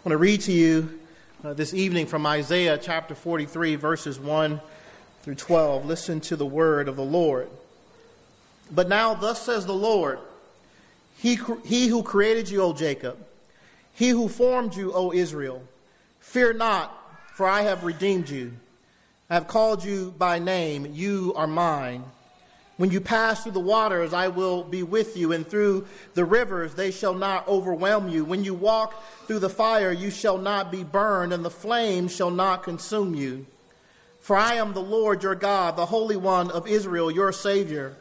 I want to read to you uh, this evening from Isaiah chapter 43, verses 1 through 12. Listen to the word of the Lord. But now, thus says the Lord He, he who created you, O Jacob, he who formed you, O Israel, fear not, for I have redeemed you. I have called you by name, you are mine. When you pass through the waters, I will be with you, and through the rivers, they shall not overwhelm you. When you walk through the fire, you shall not be burned, and the flames shall not consume you. For I am the Lord your God, the Holy One of Israel, your Savior.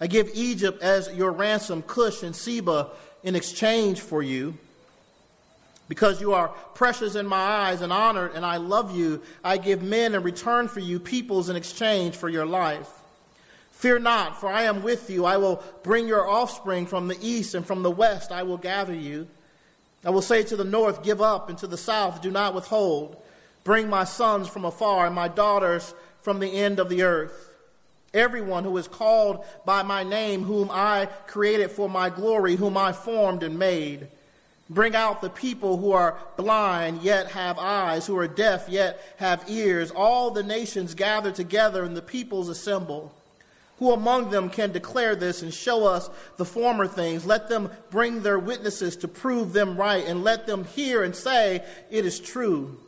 I give Egypt as your ransom, Cush and Seba in exchange for you. Because you are precious in my eyes and honored, and I love you, I give men in return for you, peoples in exchange for your life. Fear not, for I am with you. I will bring your offspring from the east, and from the west I will gather you. I will say to the north, Give up, and to the south, Do not withhold. Bring my sons from afar, and my daughters from the end of the earth. Everyone who is called by my name, whom I created for my glory, whom I formed and made. Bring out the people who are blind, yet have eyes, who are deaf, yet have ears. All the nations gather together, and the peoples assemble. Who among them can declare this and show us the former things? Let them bring their witnesses to prove them right, and let them hear and say, It is true.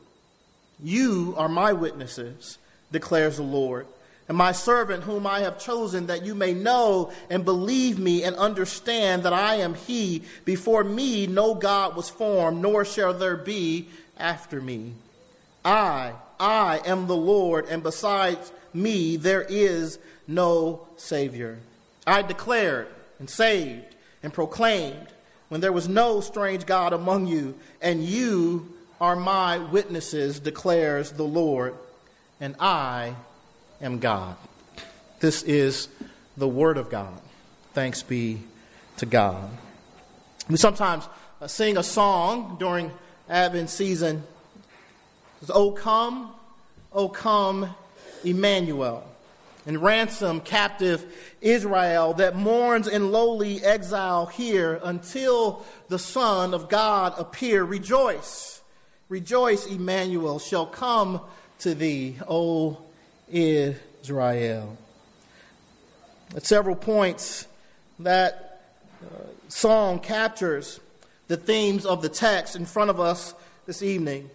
You are my witnesses, declares the Lord, and my servant whom I have chosen, that you may know and believe me and understand that I am He. Before me no God was formed, nor shall there be after me. I, I am the Lord, and besides me there is no Savior. I declared and saved and proclaimed when there was no strange God among you, and you are my witnesses, declares the Lord, and I am God. This is the Word of God. Thanks be to God. We sometimes uh, sing a song during Advent season. It says, O come, O come, Emmanuel and ransom captive Israel that mourns in lowly exile here until the Son of God appear. Rejoice, rejoice, Emmanuel shall come to thee, O Israel. At several points, that uh, song captures the themes of the text in front of us this evening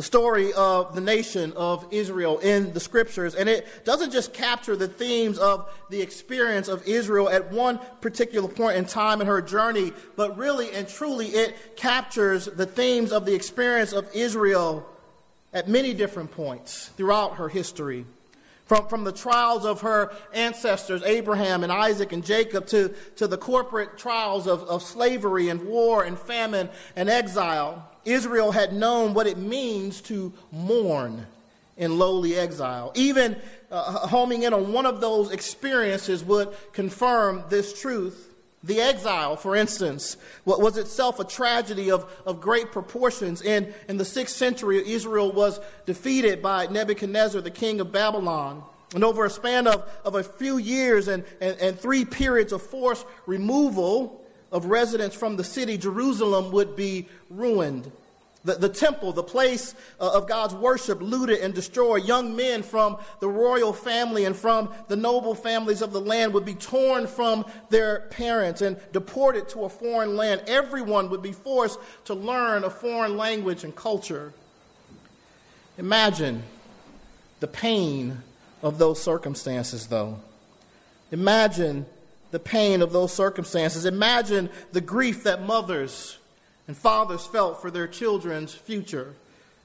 the story of the nation of Israel in the scriptures. And it doesn't just capture the themes of the experience of Israel at one particular point in time in her journey, but really and truly it captures the themes of the experience of Israel at many different points throughout her history. From, from the trials of her ancestors, Abraham and Isaac and Jacob, to, to the corporate trials of, of slavery and war and famine and exile. Israel had known what it means to mourn in lowly exile. Even uh, homing in on one of those experiences would confirm this truth. The exile, for instance, was itself a tragedy of, of great proportions. In, in the sixth century, Israel was defeated by Nebuchadnezzar, the king of Babylon. And over a span of, of a few years and, and, and three periods of forced removal, of residents from the city, Jerusalem would be ruined. The, the temple, the place uh, of God's worship, looted and destroyed. Young men from the royal family and from the noble families of the land would be torn from their parents and deported to a foreign land. Everyone would be forced to learn a foreign language and culture. Imagine the pain of those circumstances, though. Imagine the pain of those circumstances. Imagine the grief that mothers and fathers felt for their children's future.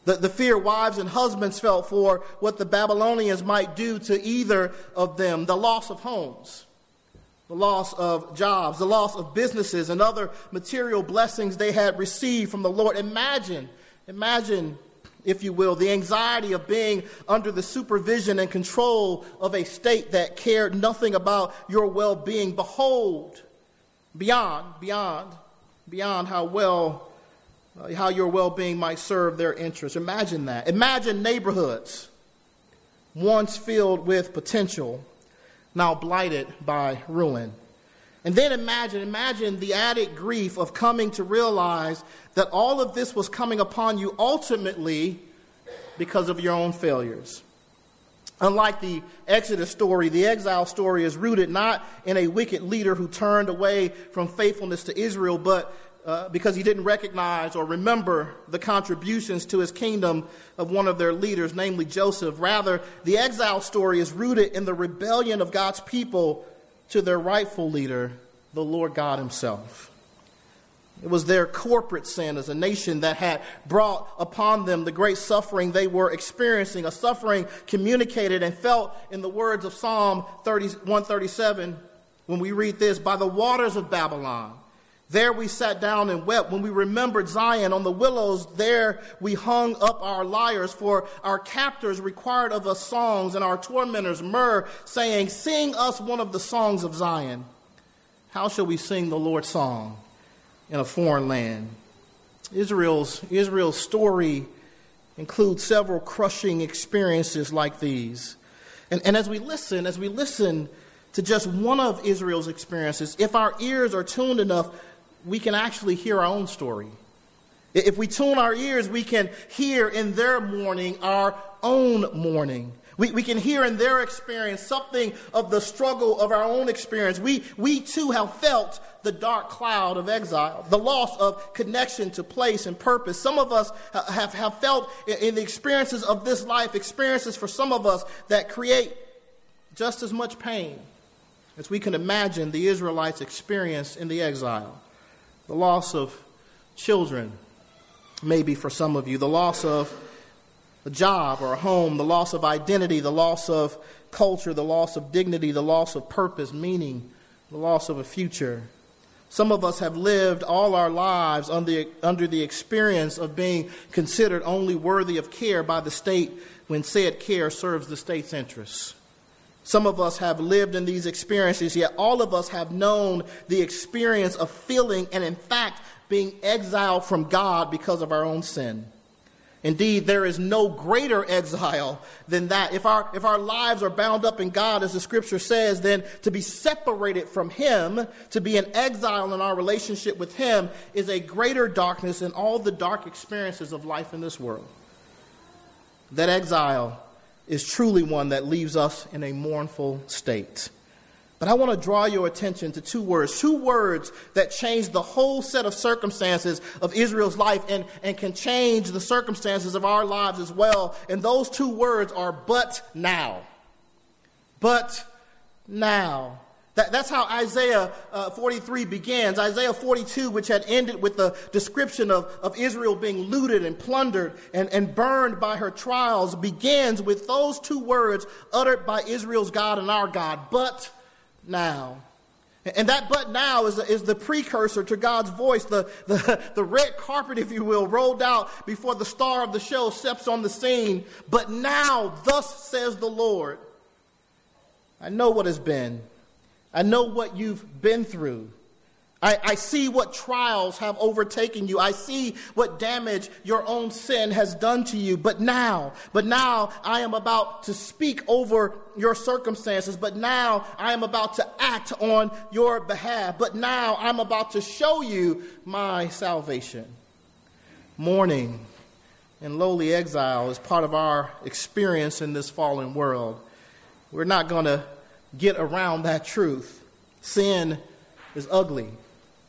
The, the fear wives and husbands felt for what the Babylonians might do to either of them. The loss of homes, the loss of jobs, the loss of businesses, and other material blessings they had received from the Lord. Imagine, imagine if you will, the anxiety of being under the supervision and control of a state that cared nothing about your well being. Behold, beyond, beyond, beyond how well, uh, how your well being might serve their interests. Imagine that. Imagine neighborhoods once filled with potential, now blighted by ruin. And then imagine, imagine the added grief of coming to realize that all of this was coming upon you ultimately because of your own failures. Unlike the Exodus story, the exile story is rooted not in a wicked leader who turned away from faithfulness to Israel, but uh, because he didn't recognize or remember the contributions to his kingdom of one of their leaders, namely Joseph. Rather, the exile story is rooted in the rebellion of God's people to their rightful leader, the Lord God Himself. It was their corporate sin as a nation that had brought upon them the great suffering they were experiencing, a suffering communicated and felt in the words of Psalm 30, 137 when we read this by the waters of Babylon. There we sat down and wept. When we remembered Zion on the willows, there we hung up our lyres, for our captors required of us songs, and our tormentors myrrh, saying, Sing us one of the songs of Zion. How shall we sing the Lord's song in a foreign land? Israel's, Israel's story includes several crushing experiences like these. And, and as we listen, as we listen to just one of Israel's experiences, if our ears are tuned enough, we can actually hear our own story. If we tune our ears, we can hear in their mourning our own mourning. We, we can hear in their experience something of the struggle of our own experience. We, we too have felt the dark cloud of exile, the loss of connection to place and purpose. Some of us have, have felt in the experiences of this life, experiences for some of us that create just as much pain as we can imagine the Israelites experienced in the exile the loss of children, maybe for some of you, the loss of a job or a home, the loss of identity, the loss of culture, the loss of dignity, the loss of purpose, meaning, the loss of a future. Some of us have lived all our lives under, under the experience of being considered only worthy of care by the state when said care serves the state's interests. Some of us have lived in these experiences, yet all of us have known the experience of feeling and, in fact, being exiled from God because of our own sin. Indeed, there is no greater exile than that. If our, if our lives are bound up in God, as the scripture says, then to be separated from Him, to be an exile in our relationship with Him, is a greater darkness than all the dark experiences of life in this world. That exile is truly one that leaves us in a mournful state. But I want to draw your attention to two words, two words that change the whole set of circumstances of Israel's life and, and can change the circumstances of our lives as well. And those two words are but now. But now. That, that's how Isaiah uh, 43 begins. Isaiah 42, which had ended with the description of, of Israel being looted and plundered and, and burned by her trials, begins with those two words uttered by Israel's God and our God, but now. And that but now is, is the precursor to God's voice, the, the, the red carpet, if you will, rolled out before the star of the show steps on the scene. But now, thus says the Lord. I know what has been. I know what you've been through. I, I, see what trials have overtaken you. I see what damage your own sin has done to you. But now, but now I am about to speak over your circumstances. But now I am about to act on your behalf. But now I'm about to show you my salvation. Mourning and lowly exile is part of our experience in this fallen world. We're not going to get around that truth. Sin is ugly,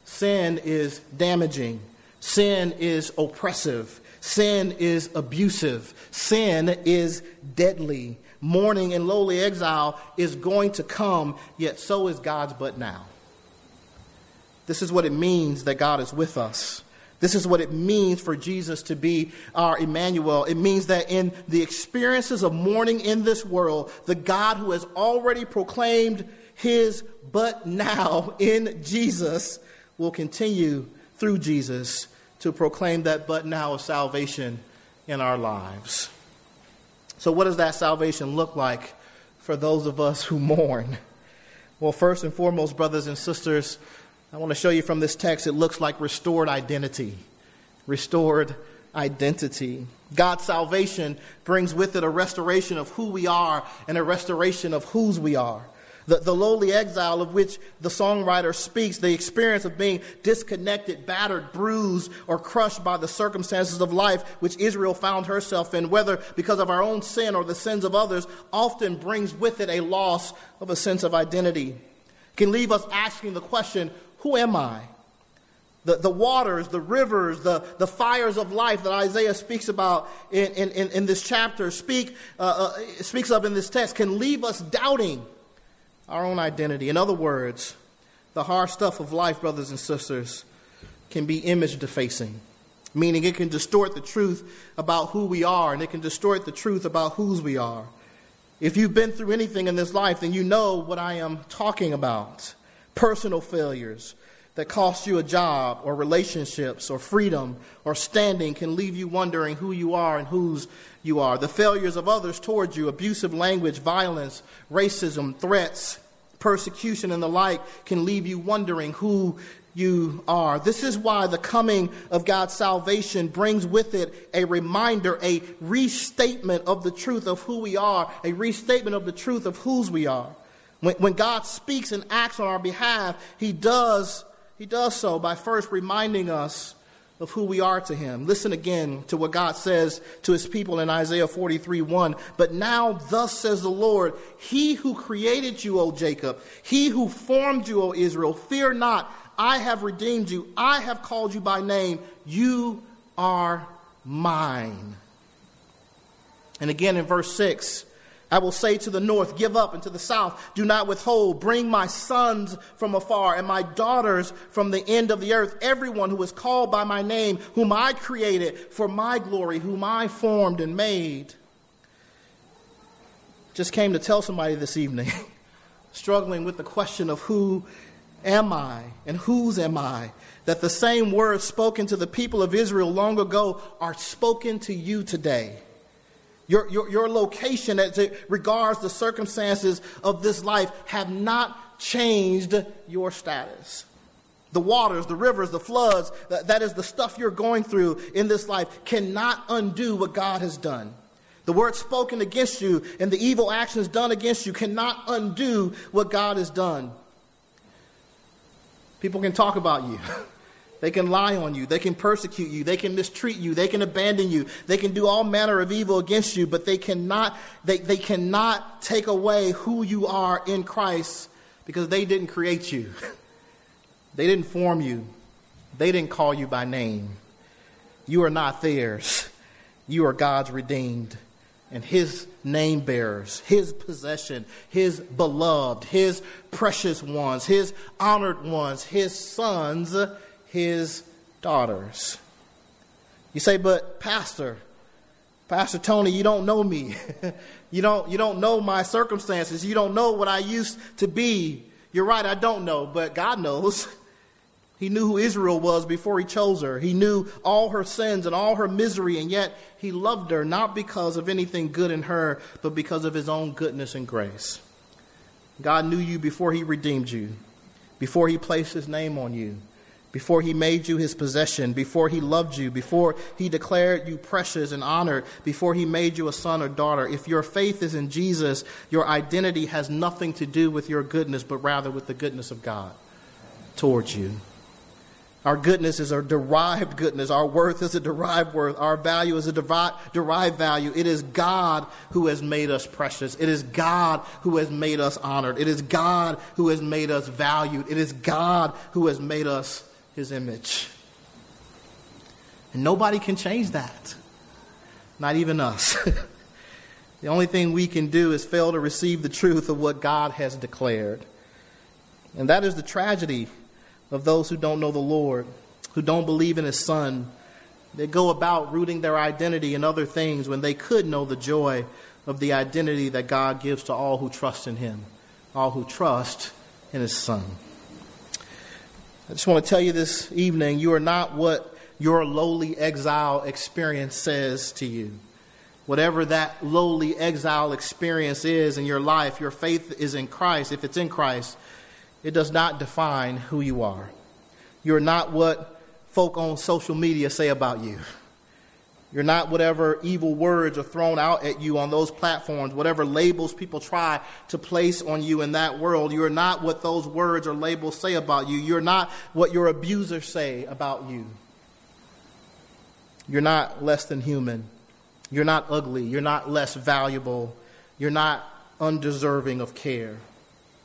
sin is damaging, sin is oppressive, sin is abusive, sin is deadly. Mourning and lowly exile is going to come, yet so is God's but now. This is what it means that God is with us. This is what it means for Jesus to be our Emmanuel. It means that in the experiences of mourning in this world, the God who has already proclaimed his but now in Jesus will continue through Jesus to proclaim that but now of salvation in our lives. So, what does that salvation look like for those of us who mourn? Well, first and foremost, brothers and sisters, I want to show you from this text, it looks like restored identity. Restored identity. God's salvation brings with it a restoration of who we are and a restoration of whose we are. The, the lowly exile of which the songwriter speaks, the experience of being disconnected, battered, bruised, or crushed by the circumstances of life which Israel found herself in, whether because of our own sin or the sins of others, often brings with it a loss of a sense of identity. Can leave us asking the question, Who am I? The, the waters, the rivers, the, the fires of life that Isaiah speaks about in, in, in this chapter, speak, uh, uh, speaks of in this text, can leave us doubting our own identity. In other words, the hard stuff of life, brothers and sisters, can be image defacing, meaning it can distort the truth about who we are and it can distort the truth about whose we are. If you've been through anything in this life, then you know what I am talking about personal failures that cost you a job or relationships or freedom or standing can leave you wondering who you are and whose you are. The failures of others towards you, abusive language, violence, racism, threats, persecution, and the like can leave you wondering who you are. This is why the coming of God's salvation brings with it a reminder, a restatement of the truth of who we are, a restatement of the truth of whose we are. When, when God speaks and acts on our behalf, He does, he does so by first reminding us of who we are to him. Listen again to what God says to his people in Isaiah 43 1. But now, thus says the Lord, He who created you, O Jacob, He who formed you, O Israel, fear not. I have redeemed you. I have called you by name. You are mine. And again in verse 6, I will say to the north, Give up, and to the south, Do not withhold. Bring my sons from afar and my daughters from the end of the earth, everyone who is called by my name, whom I created for my glory, whom I formed and made. Just came to tell somebody this evening, struggling with the question of who am I and whose am I? That the same words spoken to the people of Israel long ago are spoken to you today. Your, your, your location as it regards the circumstances of this life have not changed your status. The waters, the rivers, the floods, that, that is the stuff you're going through in this life, cannot undo what God has done. The words spoken against you and the evil actions done against you cannot undo what God has done. People can talk about you. They can lie on you. They can persecute you. They can mistreat you. They can abandon you. They can do all manner of evil against you, but they cannot, they, they cannot take away who you are in Christ because they didn't create you. they didn't form you. They didn't call you by name. You are not theirs. You are God's redeemed and his name bearers, his possession, his beloved, his precious ones, his honored ones, his sons, his daughters. You say, but Pastor, Pastor Tony, you don't know me. you, don't, you don't know my circumstances. You don't know what I used to be. You're right, I don't know, but God knows. He knew who Israel was before he chose her. He knew all her sins and all her misery, and yet he loved her not because of anything good in her, but because of his own goodness and grace. God knew you before he redeemed you, before he placed his name on you, before he made you his possession, before he loved you, before he declared you precious and honored, before he made you a son or daughter. If your faith is in Jesus, your identity has nothing to do with your goodness, but rather with the goodness of God towards you. Our goodness is a derived goodness. Our worth is a derived worth. Our value is a derived value. It is God who has made us precious. It is God who has made us honored. It is God who has made us valued. It is God who has made us his image. And nobody can change that. Not even us. the only thing we can do is fail to receive the truth of what God has declared. And that is the tragedy of those who don't know the Lord, who don't believe in His Son. They go about rooting their identity in other things when they could know the joy of the identity that God gives to all who trust in Him, all who trust in His Son. I just want to tell you this evening you are not what your lowly exile experience says to you. Whatever that lowly exile experience is in your life, your faith is in Christ. If it's in Christ, it does not define who you are. You're not what folk on social media say about you. You're not whatever evil words are thrown out at you on those platforms, whatever labels people try to place on you in that world. You're not what those words or labels say about you. You're not what your abusers say about you. You're not less than human. You're not ugly. You're not less valuable. You're not undeserving of care.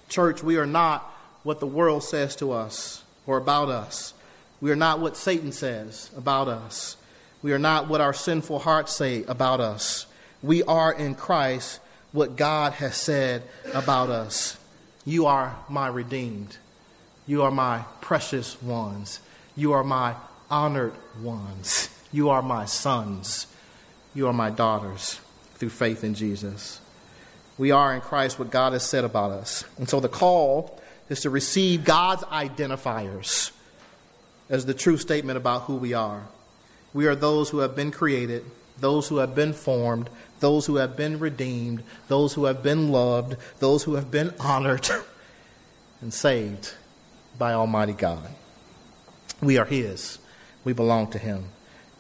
Church, we are not what the world says to us or about us. We are not what Satan says about us. We are not what our sinful hearts say about us. We are in Christ what God has said about us. You are my redeemed. You are my precious ones. You are my honored ones. You are my sons. You are my daughters through faith in Jesus. We are in Christ what God has said about us. And so the call is to receive God's identifiers as the true statement about who we are. We are those who have been created, those who have been formed, those who have been redeemed, those who have been loved, those who have been honored and saved by Almighty God. We are His. We belong to Him.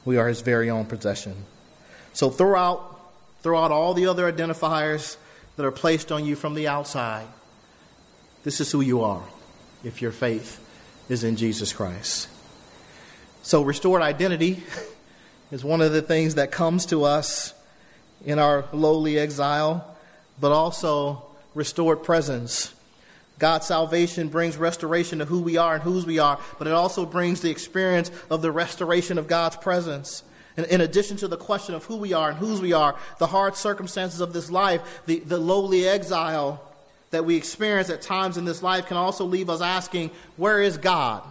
We are His very own possession. So throw out, throw out all the other identifiers that are placed on you from the outside. This is who you are if your faith is in Jesus Christ. So, restored identity is one of the things that comes to us in our lowly exile, but also restored presence. God's salvation brings restoration to who we are and whose we are, but it also brings the experience of the restoration of God's presence. And in addition to the question of who we are and whose we are, the hard circumstances of this life, the, the lowly exile that we experience at times in this life can also leave us asking, Where is God?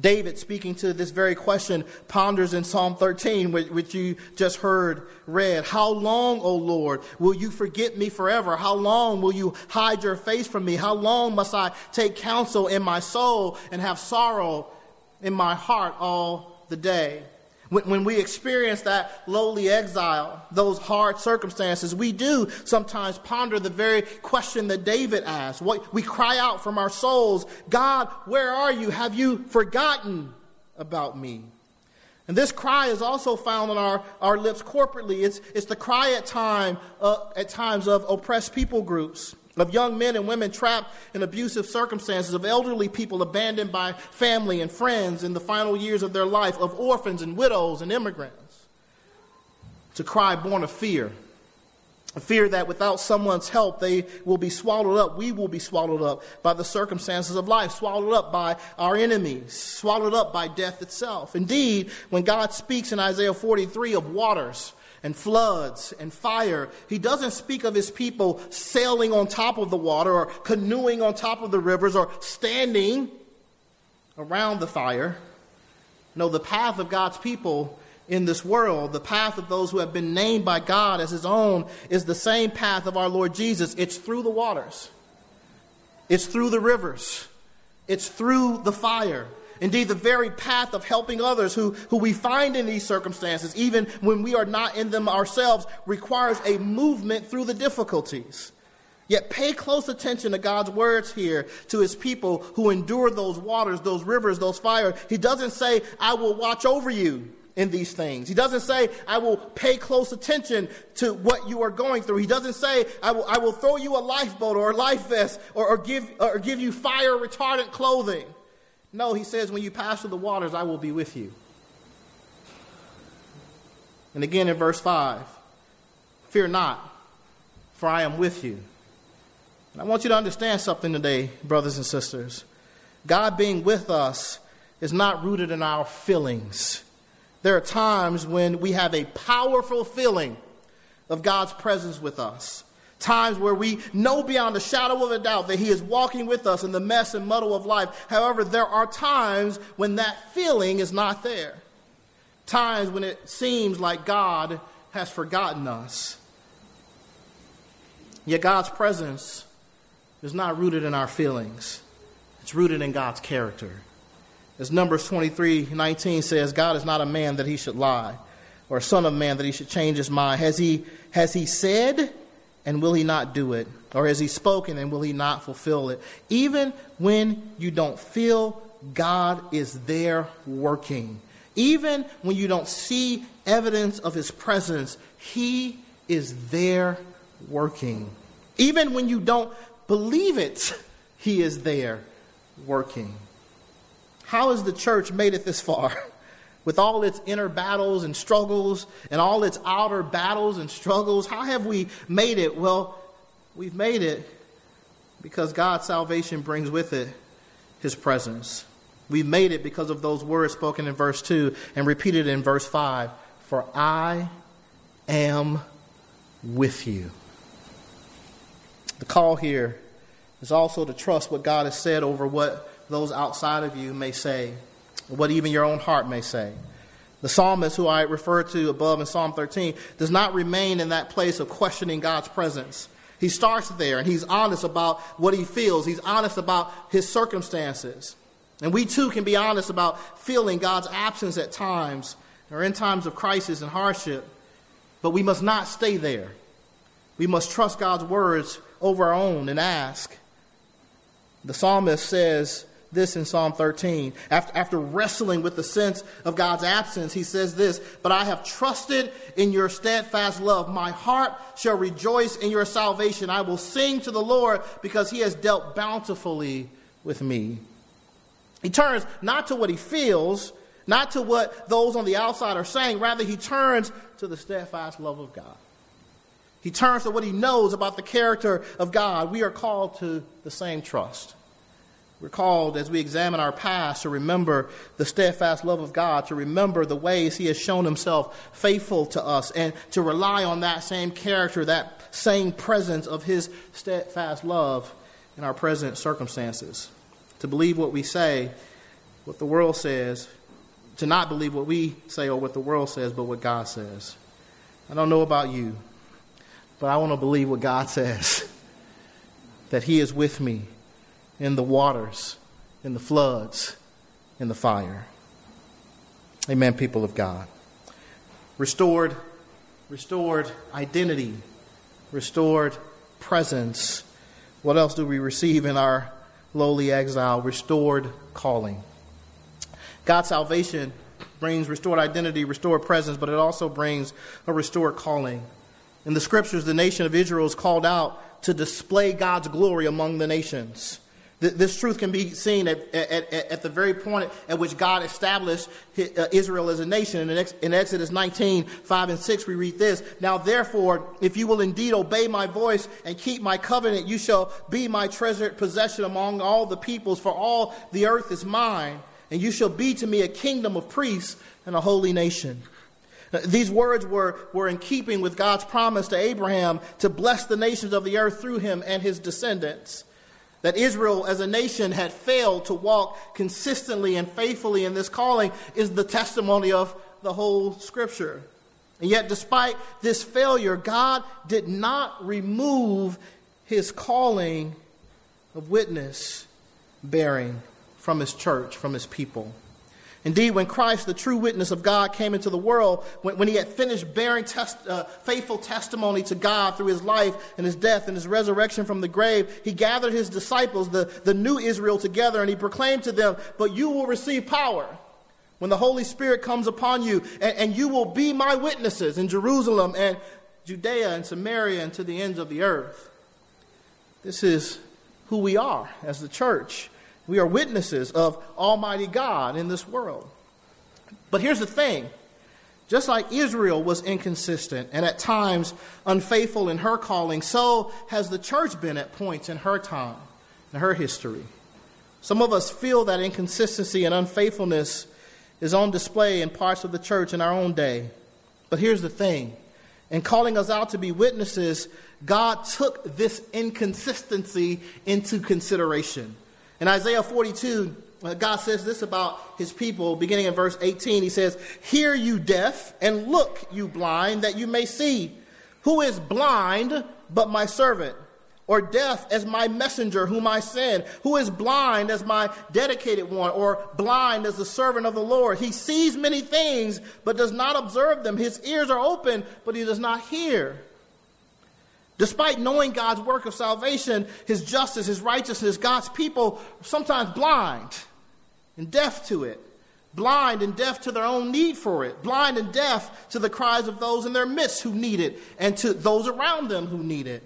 David, speaking to this very question, ponders in Psalm 13, which you just heard read. How long, O Lord, will you forget me forever? How long will you hide your face from me? How long must I take counsel in my soul and have sorrow in my heart all the day? When, when we experience that lowly exile, those hard circumstances, we do sometimes ponder the very question that David asked. What, we cry out from our souls, God, where are you? Have you forgotten about me? And this cry is also found on our, our lips corporately. It's, it's the cry at, time, uh, at times of oppressed people groups of young men and women trapped in abusive circumstances, of elderly people abandoned by family and friends in the final years of their life, of orphans and widows and immigrants. A cry born of fear. A fear that without someone's help, they will be swallowed up. We will be swallowed up by the circumstances of life, swallowed up by our enemies, swallowed up by death itself. Indeed, when God speaks in Isaiah 43 of waters, and floods and fire. He doesn't speak of his people sailing on top of the water or canoeing on top of the rivers or standing around the fire. No, the path of God's people in this world, the path of those who have been named by God as his own, is the same path of our Lord Jesus. It's through the waters, it's through the rivers, it's through the fire. Indeed, the very path of helping others who, who we find in these circumstances, even when we are not in them ourselves, requires a movement through the difficulties. Yet pay close attention to God's words here to his people who endure those waters, those rivers, those fires. He doesn't say, I will watch over you in these things. He doesn't say, I will pay close attention to what you are going through. He doesn't say, I will, I will throw you a lifeboat or a life vest or, or, give, or give you fire retardant clothing. No, he says, when you pass through the waters, I will be with you. And again in verse 5 Fear not, for I am with you. And I want you to understand something today, brothers and sisters. God being with us is not rooted in our feelings. There are times when we have a powerful feeling of God's presence with us times where we know beyond a shadow of a doubt that He is walking with us in the mess and muddle of life. However, there are times when that feeling is not there. Times when it seems like God has forgotten us. Yet God's presence is not rooted in our feelings, it's rooted in God's character. As Numbers 23 19 says, God is not a man that he should lie, or a son of man that he should change his mind. Has he, has he said, and will he not do it? Or has he spoken and will he not fulfill it? Even when you don't feel God is there working, Even when you don't see evidence of his presence, he is there working. Even when you don't believe it, he is there working. How has the church made it this far? With all its inner battles and struggles and all its outer battles and struggles, how have we made it? Well, we've made it because God's salvation brings with it his presence. We made it because of those words spoken in verse 2 and repeated in verse 5 For I am with you. The call here is also to trust what God has said over what those outside of you may say, what even your own heart may say. The psalmist, who I referred to above in Psalm 13, does not remain in that place of questioning God's presence. He starts there and he's honest about what he feels, he's honest about his circumstances. And we too can be honest about feeling God's absence at times or in times of crisis and hardship. But we must not stay there. We must trust God's words over our own and ask. The psalmist says this in Psalm 13. After, after wrestling with the sense of God's absence, he says this But I have trusted in your steadfast love. My heart shall rejoice in your salvation. I will sing to the Lord because he has dealt bountifully with me. He turns not to what he feels, not to what those on the outside are saying. Rather, he turns to the steadfast love of God. He turns to what he knows about the character of God. We are called to the same trust. We're called, as we examine our past, to remember the steadfast love of God, to remember the ways He has shown Himself faithful to us, and to rely on that same character, that same presence of His steadfast love in our present circumstances to believe what we say, what the world says, to not believe what we say or what the world says, but what God says. I don't know about you, but I want to believe what God says that He is with me in the waters, in the floods, in the fire. Amen, people of God. Restored, restored identity, restored presence. What else do we receive in our lowly exile, restored calling. God's salvation brings restored identity, restored presence, but it also brings a restored calling. In the scriptures, the nation of Israel is called out to display God's glory among the nations. This truth can be seen at, at, at, the very point at which God established uh, Israel as a nation. In Exodus 19, 5 and 6, we read this Now therefore, if you will indeed obey my voice and keep my covenant, you shall be my treasured possession among all the peoples, for all the earth is mine, and you shall be to me a kingdom of priests and a holy nation. These words were, were in keeping with God's promise to Abraham to bless the nations of the earth through him and his descendants that Israel as a nation had failed to walk consistently and faithfully in this calling is the testimony of the whole scripture. And yet, despite this failure, God did not remove his calling of witness bearing from his church, from his people. Indeed, when Christ, the true witness of God, came into the world, when, when he had finished bearing test, uh, faithful testimony to God through his life and his death and his resurrection from the grave, he gathered his disciples, the, the new Israel, together, and he proclaimed to them, But you will receive power when the Holy Spirit comes upon you, and, and you will be my witnesses in Jerusalem and Judea and Samaria and to the ends of the earth. This is who we are as the church. We are witnesses of Almighty God in this world. But here's the thing just like Israel was inconsistent and at times unfaithful in her calling, so has the church been at points in her time, in her history. Some of us feel that inconsistency and unfaithfulness is on display in parts of the church in our own day. But here's the thing in calling us out to be witnesses, God took this inconsistency into consideration. In Isaiah 42, uh, God says this about his people, beginning in verse 18. He says, Hear you deaf, and look you blind, that you may see. Who is blind but my servant? Or deaf as my messenger whom I send? Who is blind as my dedicated one? Or blind as the servant of the Lord? He sees many things, but does not observe them. His ears are open, but he does not hear. Despite knowing God's work of salvation, his justice, his righteousness, God's people are sometimes blind and deaf to it. blind and deaf to their own need for it, blind and deaf to the cries of those in their midst who need it, and to those around them who need it.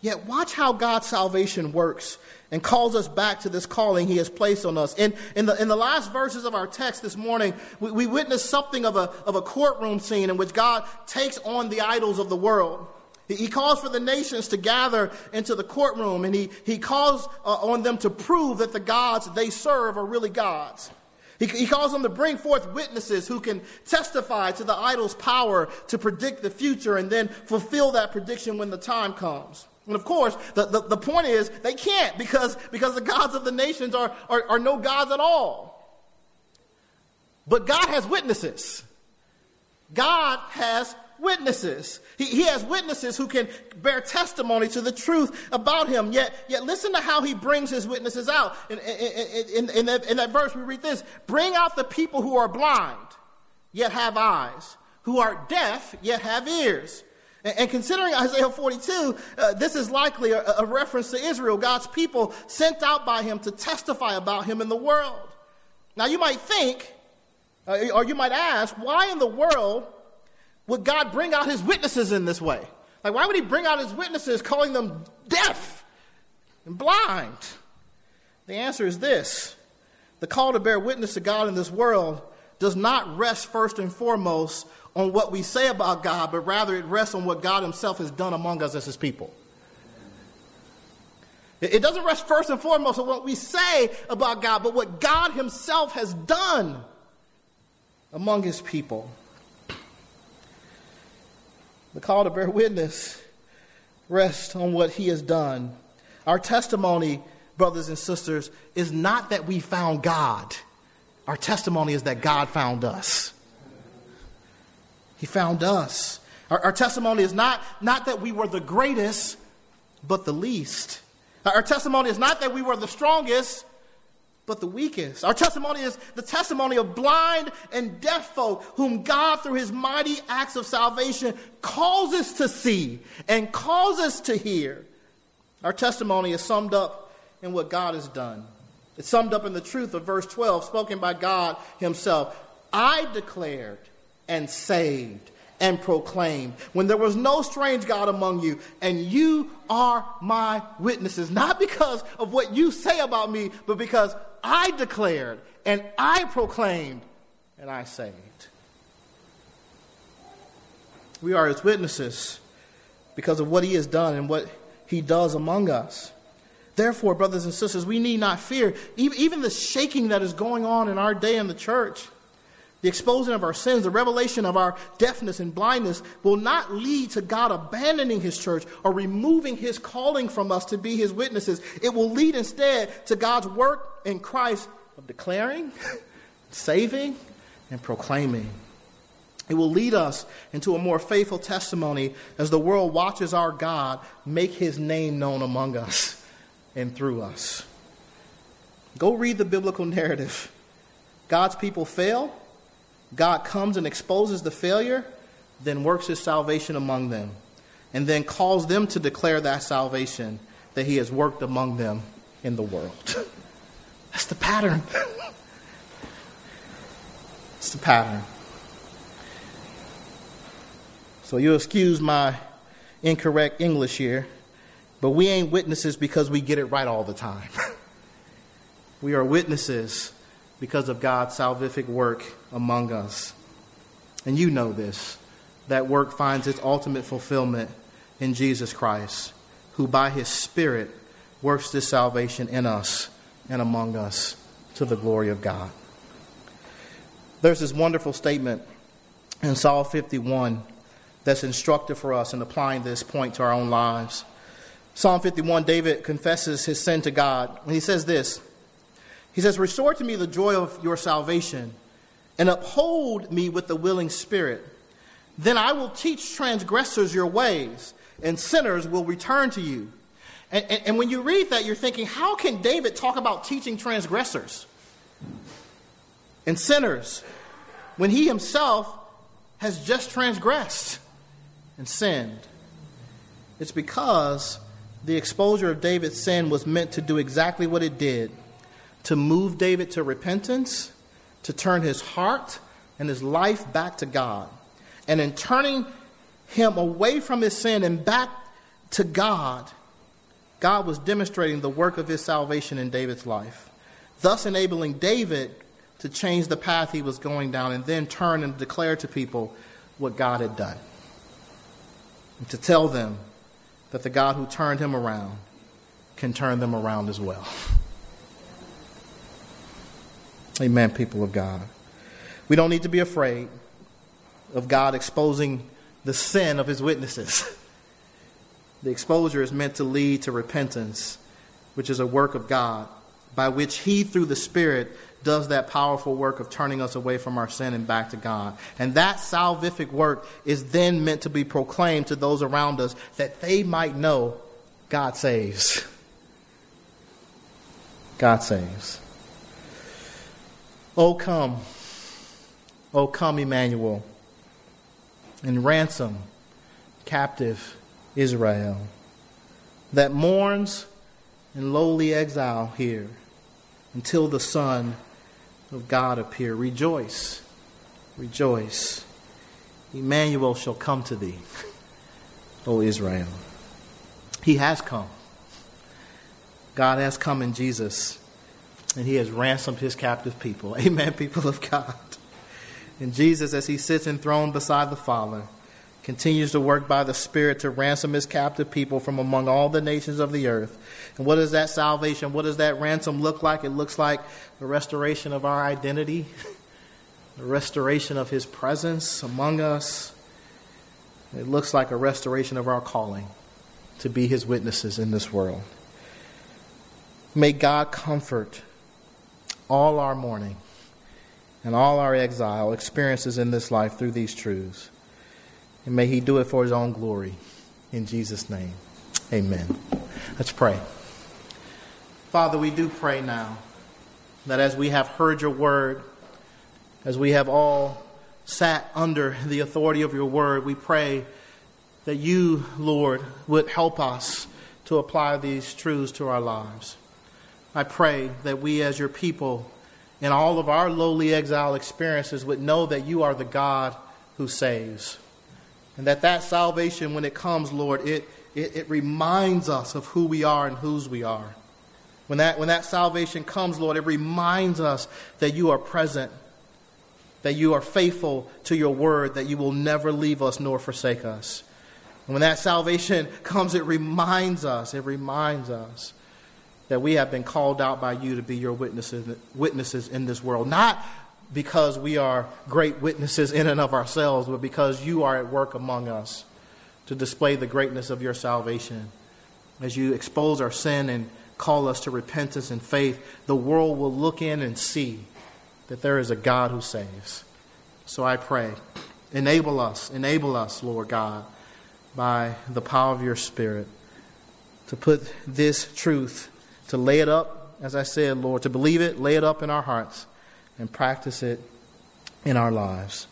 Yet watch how God's salvation works and calls us back to this calling he has placed on us. In, in, the, in the last verses of our text this morning, we, we witness something of a, of a courtroom scene in which God takes on the idols of the world. He, calls for the nations to gather into the courtroom and he, he calls uh, on them to prove that the gods they serve are really gods. He, he calls them to bring forth witnesses who can testify to the idol's power to predict the future and then fulfill that prediction when the time comes. And of course, the, the, the, point is they can't because, because the gods of the nations are, are, are no gods at all. But God has witnesses. God has witnesses. He, he has witnesses who can bear testimony to the truth about him. Yet, yet listen to how he brings his witnesses out. In, in, in, in, that, in that verse, we read this Bring out the people who are blind, yet have eyes, who are deaf, yet have ears. And, considering Isaiah 42, uh, this is likely a, a reference to Israel, God's people sent out by him to testify about him in the world. Now, you might think, uh, or you might ask, why in the world would God bring out his witnesses in this way? Like, why would he bring out his witnesses calling them deaf and blind? The answer is this the call to bear witness to God in this world does not rest first and foremost on what we say about God, but rather it rests on what God himself has done among us as his people. It doesn't rest first and foremost on what we say about God, but what God himself has done among his people. The call to bear witness rests on what he has done. Our testimony, brothers and sisters, is not that we found God. Our testimony is that God found us. He found us. Our, our, testimony is not, not that we were the greatest, but the least. Our testimony is not that we were the strongest, but the weakest. Our testimony is the testimony of blind and deaf folk whom God, through his mighty acts of salvation, calls us to see and calls us to hear. Our testimony is summed up in what God has done. It's summed up in the truth of verse 12, spoken by God himself. I declared and saved and proclaimed when there was no strange God among you, and you are my witnesses, not because of what you say about me, but because I declared and I proclaimed and I saved. We are his witnesses because of what he has done and what he does among us. Therefore, brothers and sisters, we need not fear. Even the shaking that is going on in our day in the church, the exposing of our sins, the revelation of our deafness and blindness will not lead to God abandoning his church or removing his calling from us to be his witnesses. It will lead instead to God's work in Christ of declaring, saving, and proclaiming. It will lead us into a more faithful testimony as the world watches our God make his name known among us and through us. Go read the biblical narrative. God's people fail, God comes and exposes the failure, then works his salvation among them, and then calls them to declare that salvation that he has worked among them in the world. That's the pattern. it's the pattern. So you'll excuse my incorrect English here, but we ain't witnesses because we get it right all the time. we are witnesses because of God's salvific work among us. And you know this. That work finds its ultimate fulfillment in Jesus Christ, who by his Spirit works this salvation in us and among us to the glory of God. There's this wonderful statement in Psalm 51 that's instructive for us in applying this point to our own lives. Psalm 51, David confesses his sin to God, and he says this He says, Restore to me the joy of your salvation, and uphold me with the willing spirit. Then I will teach transgressors your ways, and sinners will return to you. And, and, and, when you read that, you're thinking, how can David talk about teaching transgressors and sinners when he himself has just transgressed and sinned? It's because the exposure of David's sin was meant to do exactly what it did to move David to repentance to turn his heart and his life back to God. And in turning him away from his sin and back to God, God was demonstrating the work of his salvation in David's life, thus enabling David to change the path he was going down and then turn and declare to people what God had done. And to tell them that the God who turned him around can turn them around as well. Amen, people of God. We don't need to be afraid of God exposing the sin of his witnesses. The exposure is meant to lead to repentance, which is a work of God, by which he, through the Spirit, does that powerful work of turning us away from our sin and back to God. And that salvific work is then meant to be proclaimed to those around us that they might know God saves. God saves. Oh, come. Oh, come, Emmanuel, and ransom captive Israel that mourns in lowly exile here until the Son of God appear. Rejoice, rejoice. Emmanuel shall come to thee, O Israel. He has come. God has come in Jesus, and he has ransomed his captive people. Amen, people of God. And Jesus, as he sits enthroned beside the Father, continues to work by the Spirit to ransom his captive people from among all the nations of the earth. And what is that salvation? What does that ransom look like? It looks like the restoration of our identity, the restoration of his presence among us. It looks like a restoration of our calling to be his witnesses in this world. May God comfort all our mourning and all our exile experiences in this life through these truths. And may He do it for His own glory. In Jesus' name, amen. Let's pray. Father, we do pray now that as we have heard your word, as we have all sat under the authority of your word, we pray that you, Lord, would help us to apply these truths to our lives. I pray that we, as your people, in all of our lowly exile experiences, would know that you are the God who saves. And that that salvation, when it comes, Lord, it, it, it reminds us of who we are and whose we are. When that, when that salvation comes, Lord, it reminds us that you are present, that you are faithful to your word, that you will never leave us nor forsake us. And when that salvation comes, it reminds us, it reminds us that we have been called out by you to be your witnesses, witnesses in this world. Not because we are great witnesses in and of ourselves, but because you are at work among us to display the greatness of your salvation. As you expose our sin and call us to repentance and faith, the world will look in and see that there is a God who saves. So I pray, enable us, enable us, Lord God, by the power of your Spirit, to put this truth, to lay it up, as I said, Lord, to believe it, lay it up in our hearts and practice it in our lives.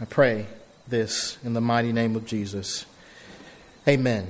I pray this in the mighty name of Jesus. Amen.